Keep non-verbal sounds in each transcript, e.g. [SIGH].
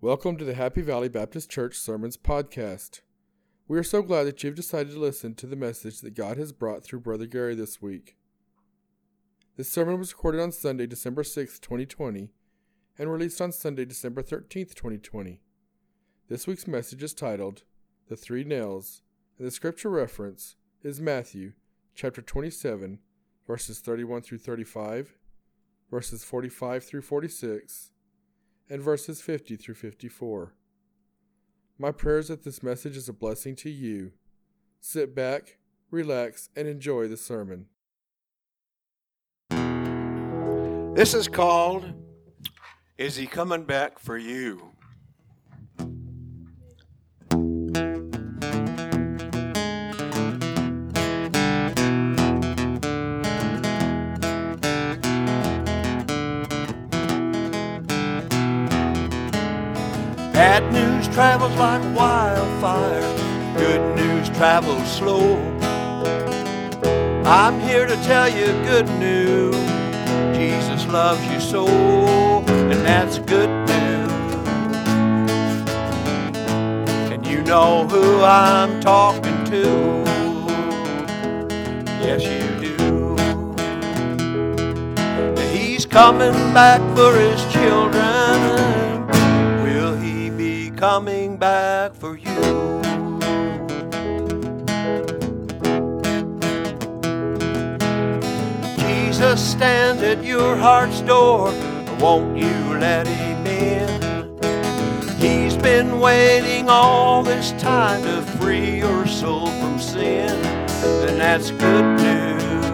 Welcome to the Happy Valley Baptist Church Sermons Podcast. We are so glad that you've decided to listen to the message that God has brought through Brother Gary this week. This sermon was recorded on Sunday, December 6, 2020, and released on Sunday, December 13th, 2020. This week's message is titled The Three Nails, and the scripture reference is Matthew chapter 27, verses 31 through 35, verses 45 through 46, and verses 50 through 54. My prayer is that this message is a blessing to you. Sit back, relax, and enjoy the sermon. This is called Is He Coming Back for You? Bad news travels like wildfire, good news travels slow. I'm here to tell you good news. Jesus loves you so, and that's good news. And you know who I'm talking to. Yes, you do. He's coming back for his children. Coming back for you? Jesus stands at your heart's door. Won't you let him in? He's been waiting all this time to free your soul from sin, and that's good news.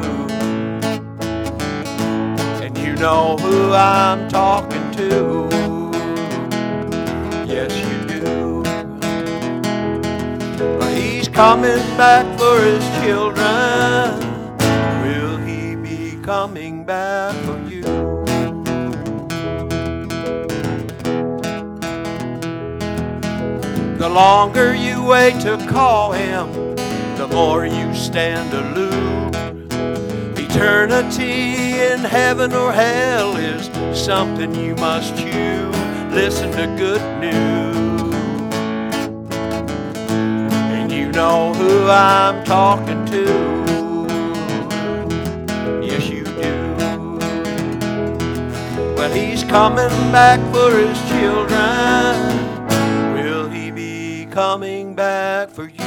And you know who I'm talking to. Yes, you coming back for his children. Will he be coming back for you? The longer you wait to call him, the more you stand aloof. Eternity in heaven or hell is something you must choose. Listen to good know who I'm talking to. Yes, you do. Well, he's coming back for his children. Will he be coming back for you?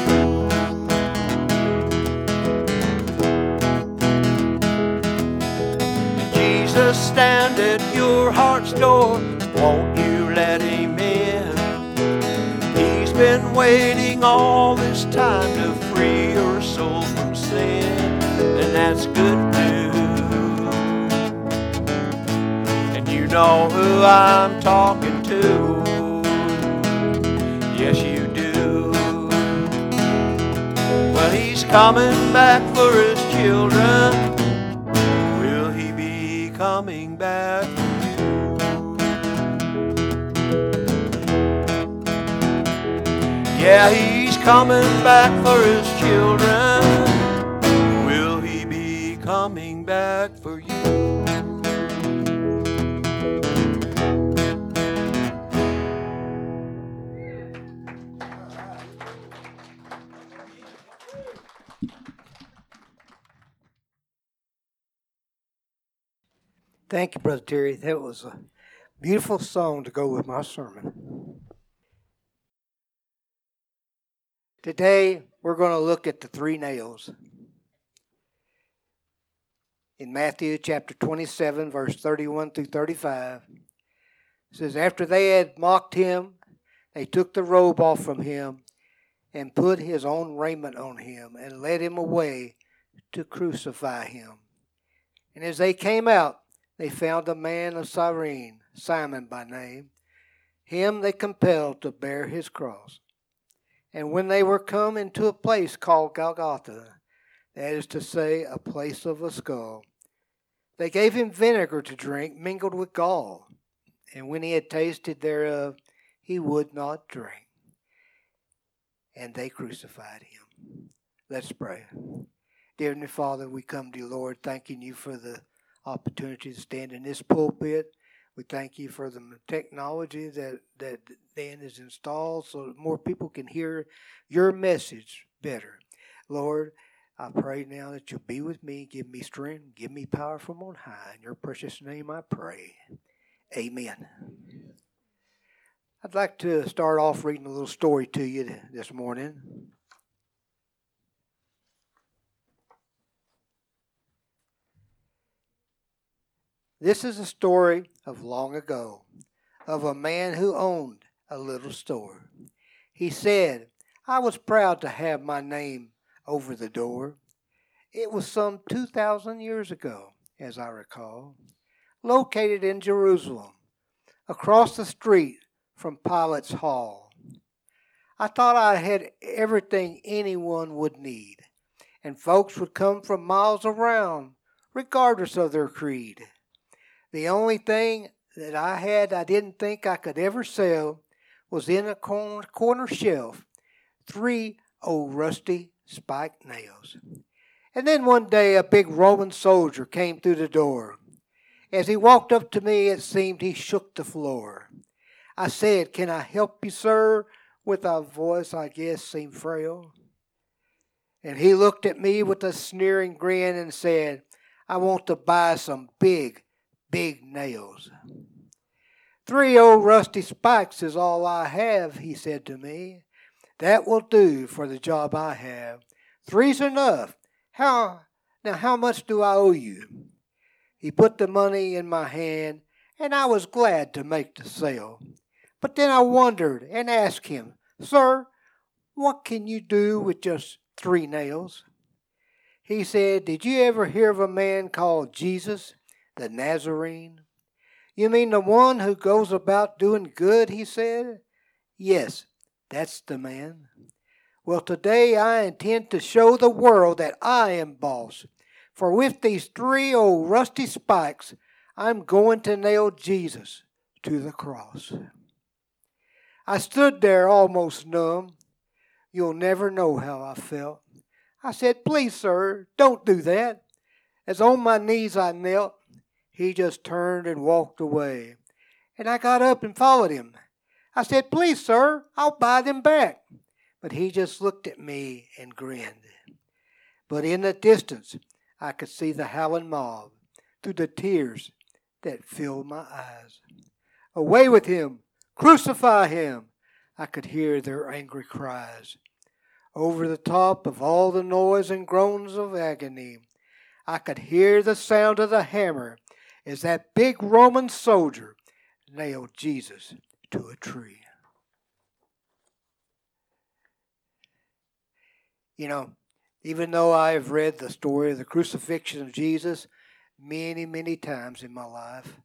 Jesus stand at your heart's door. Won't you let him in? He's been waiting all this time to free your soul from sin, and that's good news. And you know who I'm talking to. Yes, you do. Well, he's coming back for his children. Will he be coming back? Yeah, he's coming back for his children. Will he be coming back for you? Thank you, Brother Terry. That was a beautiful song to go with my sermon. Today, we're going to look at the three nails. In Matthew chapter 27, verse 31 through 35, it says, After they had mocked him, they took the robe off from him and put his own raiment on him and led him away to crucify him. And as they came out, they found a man of Cyrene, Simon by name. Him they compelled to bear his cross. And when they were come into a place called Golgotha, that is to say, a place of a skull, they gave him vinegar to drink mingled with gall. And when he had tasted thereof, he would not drink. And they crucified him. Let's pray. Dear Heavenly Father, we come to you, Lord, thanking you for the opportunity to stand in this pulpit. We thank you for the technology that, that Dan has installed so that more people can hear your message better. Lord, I pray now that you'll be with me, give me strength, give me power from on high. In your precious name I pray. Amen. I'd like to start off reading a little story to you this morning. This is a story of long ago, of a man who owned a little store. He said, I was proud to have my name over the door. It was some 2,000 years ago, as I recall, located in Jerusalem, across the street from Pilate's Hall. I thought I had everything anyone would need, and folks would come from miles around, regardless of their creed. The only thing that I had I didn't think I could ever sell was in a corner, shelf three old rusty spiked nails. And then one day a big Roman soldier came through the door. As he walked up to me, it seemed he shook the floor. I said, Can I help you, sir? with a voice I guess seemed frail. And he looked at me with a sneering grin and said, I want to buy some big big nails. Three old rusty spikes is all I have, he said to me. That will do for the job I have. Three's enough. How now how much do I owe you? He put the money in my hand, and I was glad to make the sale. But then I wondered and asked him, Sir, what can you do with just three nails? He said, Did you ever hear of a man called Jesus? The Nazarene? You mean the one who goes about doing good, he said? Yes, that's the man. Well, today I intend to show the world that I am boss. For with these three old rusty spikes, I'm going to nail Jesus to the cross. I stood there almost numb. You'll never know how I felt. I said, Please, sir, don't do that. As on my knees I knelt, he just turned and walked away. And I got up and followed him. I said, Please, sir, I'll buy them back. But he just looked at me and grinned. But in the distance, I could see the howling mob through the tears that filled my eyes. Away with him! Crucify him! I could hear their angry cries. Over the top of all the noise and groans of agony, I could hear the sound of the hammer is that big Roman soldier nailed Jesus to a tree. You know, even though I have read the story of the crucifixion of Jesus many, many times in my life,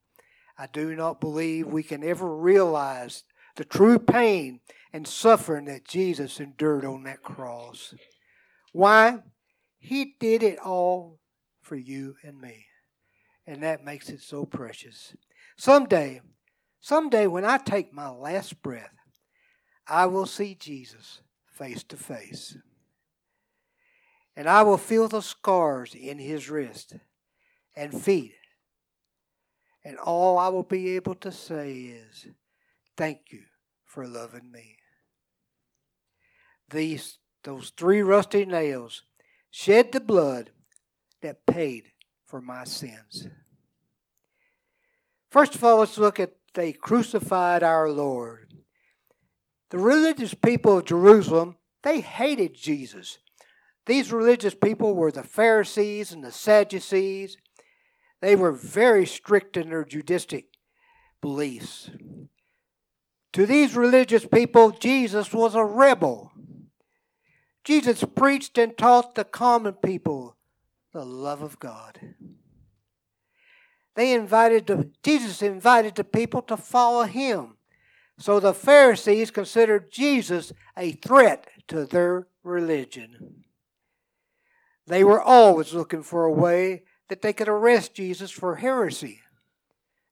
I do not believe we can ever realize the true pain and suffering that Jesus endured on that cross. Why? He did it all for you and me and that makes it so precious. Someday, someday when I take my last breath, I will see Jesus face to face. And I will feel the scars in his wrist and feet. And all I will be able to say is, Thank you for loving me. These, those three rusty nails shed the blood that paid for my sins. First of all, let's look at they crucified our Lord. The religious people of Jerusalem, they hated Jesus. These religious people were the Pharisees and the Sadducees. They were very strict in their judistic beliefs. To these religious people, Jesus was a rebel. Jesus preached and taught the common people the love of God. They invited the, Jesus invited the people to follow him. So the Pharisees considered Jesus a threat to their religion. They were always looking for a way that they could arrest Jesus for heresy.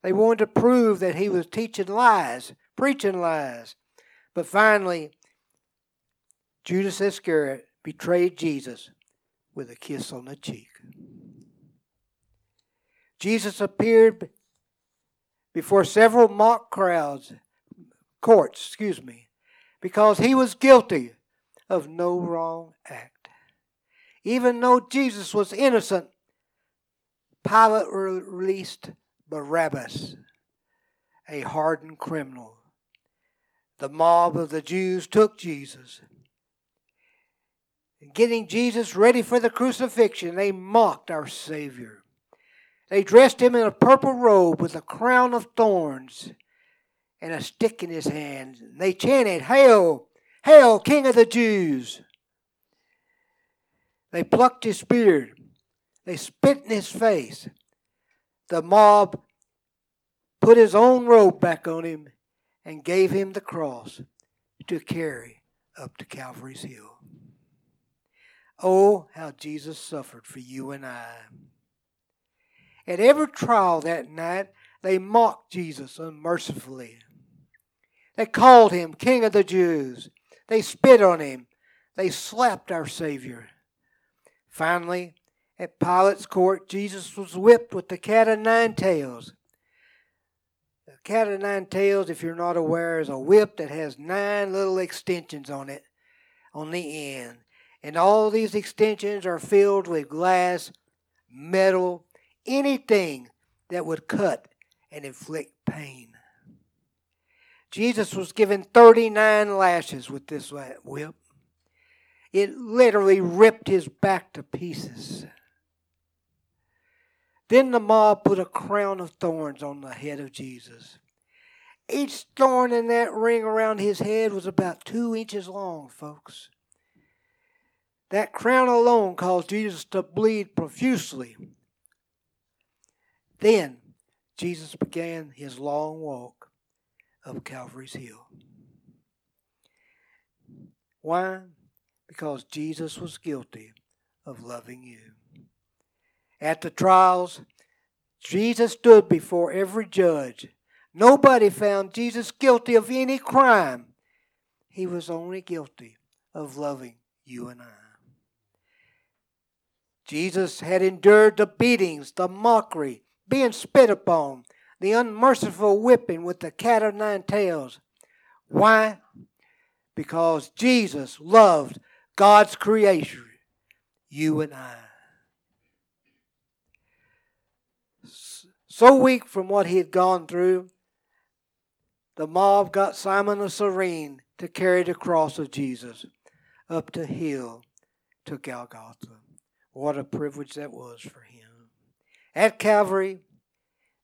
They wanted to prove that he was teaching lies, preaching lies. But finally, Judas Iscariot betrayed Jesus with a kiss on the cheek. Jesus appeared before several mock crowds, courts, excuse me, because he was guilty of no wrong act. Even though Jesus was innocent, Pilate released Barabbas, a hardened criminal. The mob of the Jews took Jesus. Getting Jesus ready for the crucifixion, they mocked our Savior. They dressed him in a purple robe with a crown of thorns and a stick in his hand. They chanted, Hail, Hail, King of the Jews! They plucked his beard. They spit in his face. The mob put his own robe back on him and gave him the cross to carry up to Calvary's Hill. Oh, how Jesus suffered for you and I. At every trial that night, they mocked Jesus unmercifully. They called him King of the Jews. They spit on him. They slapped our Savior. Finally, at Pilate's court, Jesus was whipped with the cat of nine tails. The cat of nine tails, if you're not aware, is a whip that has nine little extensions on it, on the end. And all these extensions are filled with glass, metal, anything that would cut and inflict pain. Jesus was given 39 lashes with this whip. It literally ripped his back to pieces. Then the mob put a crown of thorns on the head of Jesus. Each thorn in that ring around his head was about two inches long, folks. That crown alone caused Jesus to bleed profusely. Then Jesus began his long walk of Calvary's Hill. Why? Because Jesus was guilty of loving you. At the trials, Jesus stood before every judge. Nobody found Jesus guilty of any crime. He was only guilty of loving you and I. Jesus had endured the beatings, the mockery, being spit upon, the unmerciful whipping with the cat of nine tails. Why? Because Jesus loved God's creation, you and I. So weak from what he had gone through, the mob got Simon of Cyrene to carry the cross of Jesus up the hill to Golgotha. What a privilege that was for him. At Calvary,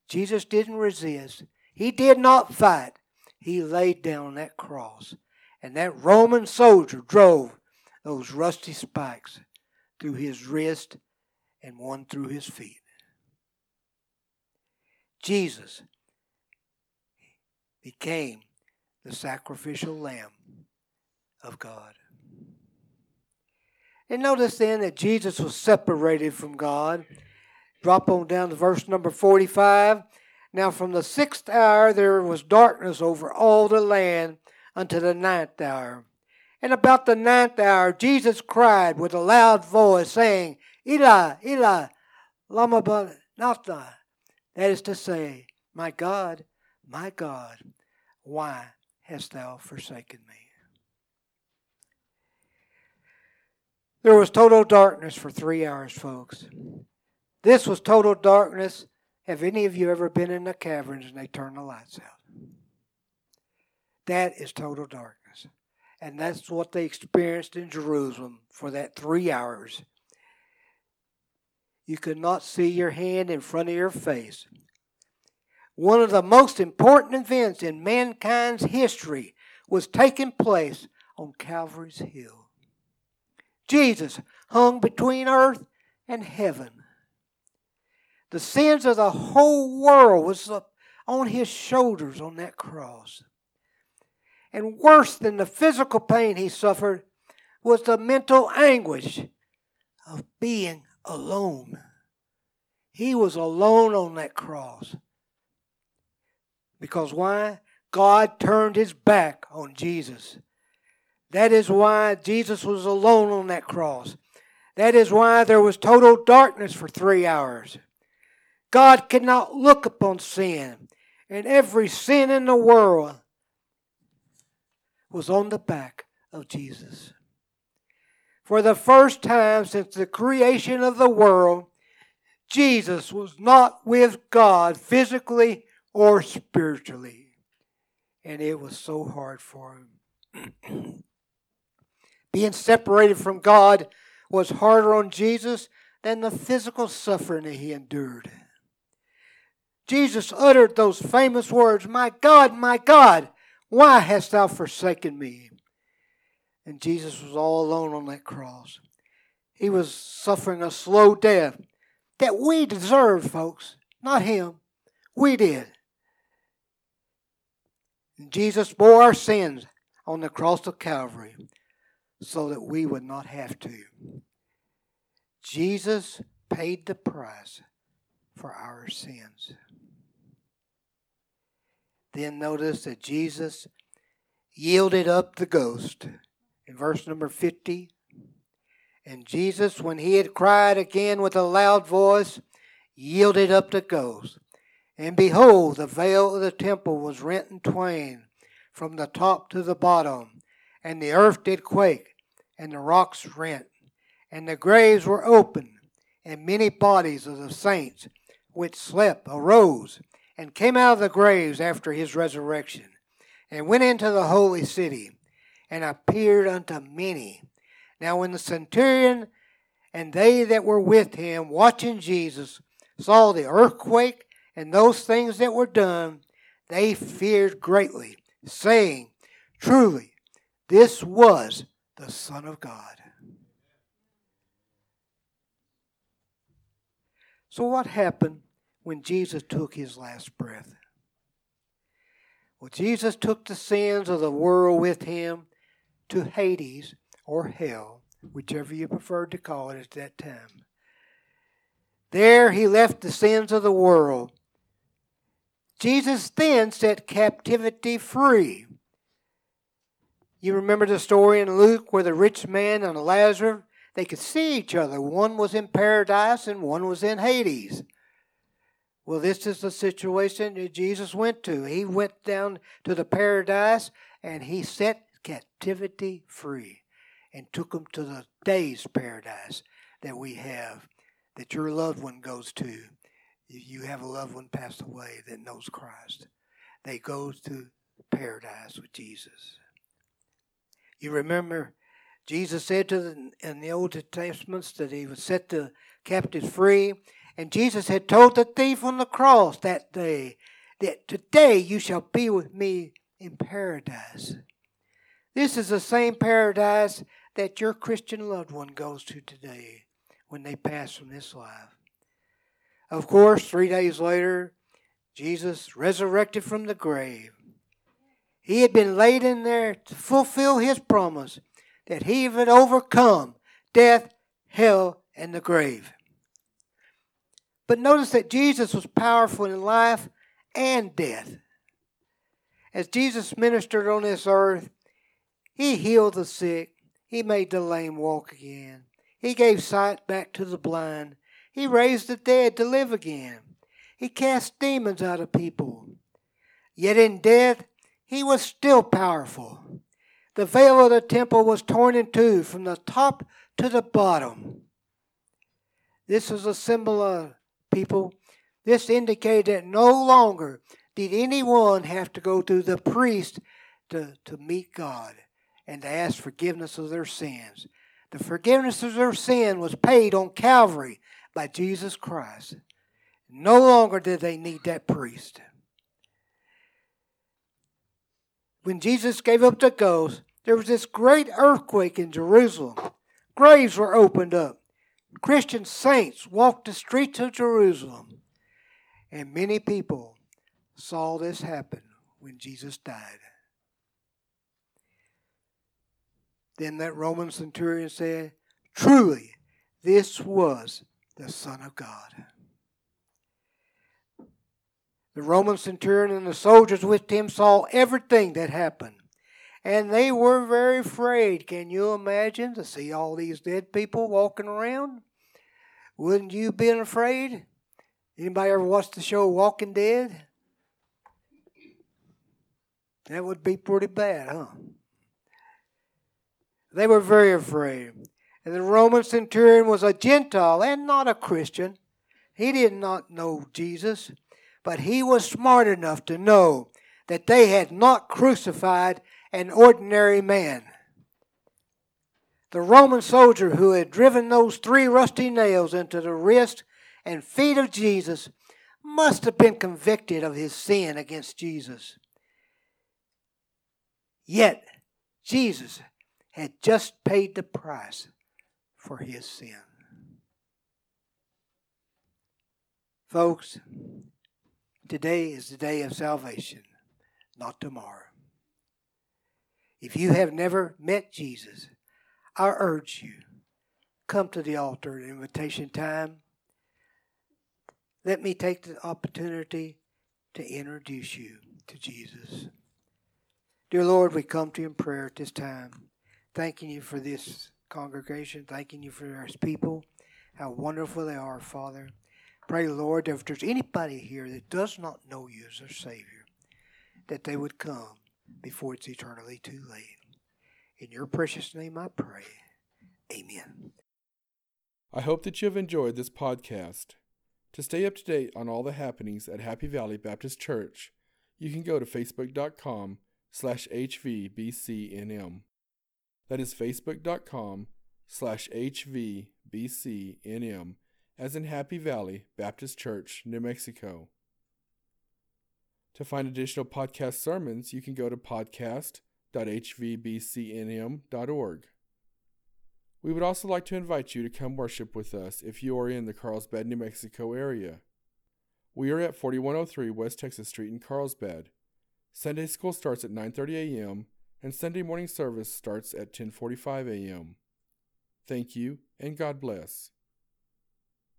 Jesus didn't resist. He did not fight. He laid down that cross. And that Roman soldier drove those rusty spikes through his wrist and one through his feet. Jesus became the sacrificial lamb of God. And notice then that Jesus was separated from God Drop on down to verse number 45. Now from the sixth hour there was darkness over all the land unto the ninth hour. And about the ninth hour Jesus cried with a loud voice, saying, Eli, Eli, lama sabachthani. That is to say, My God, my God, why hast thou forsaken me? There was total darkness for three hours, folks. This was total darkness. Have any of you ever been in the caverns and they turn the lights out? That is total darkness. And that's what they experienced in Jerusalem for that three hours. You could not see your hand in front of your face. One of the most important events in mankind's history was taking place on Calvary's Hill. Jesus hung between earth and heaven. The sins of the whole world was on his shoulders on that cross. And worse than the physical pain he suffered was the mental anguish of being alone. He was alone on that cross. Because why? God turned his back on Jesus. That is why Jesus was alone on that cross. That is why there was total darkness for three hours. God cannot look upon sin. and every sin in the world was on the back of Jesus. For the first time since the creation of the world, Jesus was not with God physically or spiritually. And it was so hard for him. [CLEARS THROAT] Being separated from God was harder on Jesus than the physical suffering that he endured. Jesus uttered those famous words, My God, my God, why hast thou forsaken me? And Jesus was all alone on that cross. He was suffering a slow death that we deserved, folks, not him. We did. And Jesus bore our sins on the cross of Calvary so that we would not have to. Jesus paid the price for our sins. Then notice that Jesus yielded up the ghost. In verse number 50, and Jesus, when he had cried again with a loud voice, yielded up the ghost. And behold, the veil of the temple was rent in twain from the top to the bottom, and the earth did quake, and the rocks rent, and the graves were opened, and many bodies of the saints which slept arose and came out of the graves after his resurrection, and went into the holy city, and appeared unto many. Now, when the centurion and they that were with him, watching Jesus, saw the earthquake and those things that were done, they feared greatly, saying, Truly, this was the Son of God. So, what happened when Jesus took his last breath. Well, Jesus took the sins of the world with him to Hades or hell, whichever you preferred to call it at that time. There he left the sins of the world. Jesus then set captivity free. You remember the story in Luke where the rich man and Lazarus, they could see each other. One was in paradise and one was in Hades. Well, this is the situation that Jesus went to. He went down to the paradise and he set captivity free and took them to the day's paradise that we have, that your loved one goes to. If you have a loved one passed away that knows Christ, they go to paradise with Jesus. You remember Jesus said to the, in the Old Testaments that he would set the captives free and Jesus had told the thief on the cross that day that today you shall be with me in paradise. This is the same paradise that your Christian loved one goes to today when they pass from this life. Of course, three days later, Jesus resurrected from the grave. He had been laid in there to fulfill his promise that he would overcome death, hell, and the grave. But notice that Jesus was powerful in life and death. As Jesus ministered on this earth, he healed the sick, he made the lame walk again, he gave sight back to the blind, he raised the dead to live again, he cast demons out of people. Yet in death, he was still powerful. The veil of the temple was torn in two from the top to the bottom. This was a symbol of people, this indicated that no longer did anyone have to go through the priest to, to meet God and to ask forgiveness of their sins. The forgiveness of their sin was paid on Calvary by Jesus Christ. No longer did they need that priest. When Jesus gave up the ghost, there was this great earthquake in Jerusalem. Graves were opened up. Christian saints walked the streets of Jerusalem, and many people saw this happen when Jesus died. Then that Roman centurion said, Truly, this was the Son of God. The Roman centurion and the soldiers with him saw everything that happened. And they were very afraid. Can you imagine to see all these dead people walking around? Wouldn't you have been afraid? Anybody ever watched the show Walking Dead? That would be pretty bad, huh? They were very afraid. And the Roman centurion was a Gentile and not a Christian. He did not know Jesus, but he was smart enough to know that they had not crucified an ordinary man. The Roman soldier who had driven those three rusty nails into the wrist and feet of Jesus must have been convicted of his sin against Jesus. Yet, Jesus had just paid the price for his sin. Folks, today is the day of salvation, not tomorrow. If you have never met Jesus, I urge you, come to the altar at invitation time. Let me take the opportunity to introduce you to Jesus. Dear Lord, we come to you in prayer at this time, thanking you for this congregation, thanking you for our people, how wonderful they are, Father. Pray, Lord, if there's anybody here that does not know you as their Savior, that they would come before it's eternally too late. In your precious name I pray. Amen. I hope that you have enjoyed this podcast. To stay up to date on all the happenings at Happy Valley Baptist Church, you can go to facebook.com slash hvbcnm. That is facebook.com slash hvbcnm, as in Happy Valley Baptist Church, New Mexico. To find additional podcast sermons, you can go to podcast.hvbcnm.org. We would also like to invite you to come worship with us if you are in the Carlsbad, New Mexico area. We are at 4103 West Texas Street in Carlsbad. Sunday school starts at 9:30 a.m. and Sunday morning service starts at 10:45 a.m. Thank you and God bless.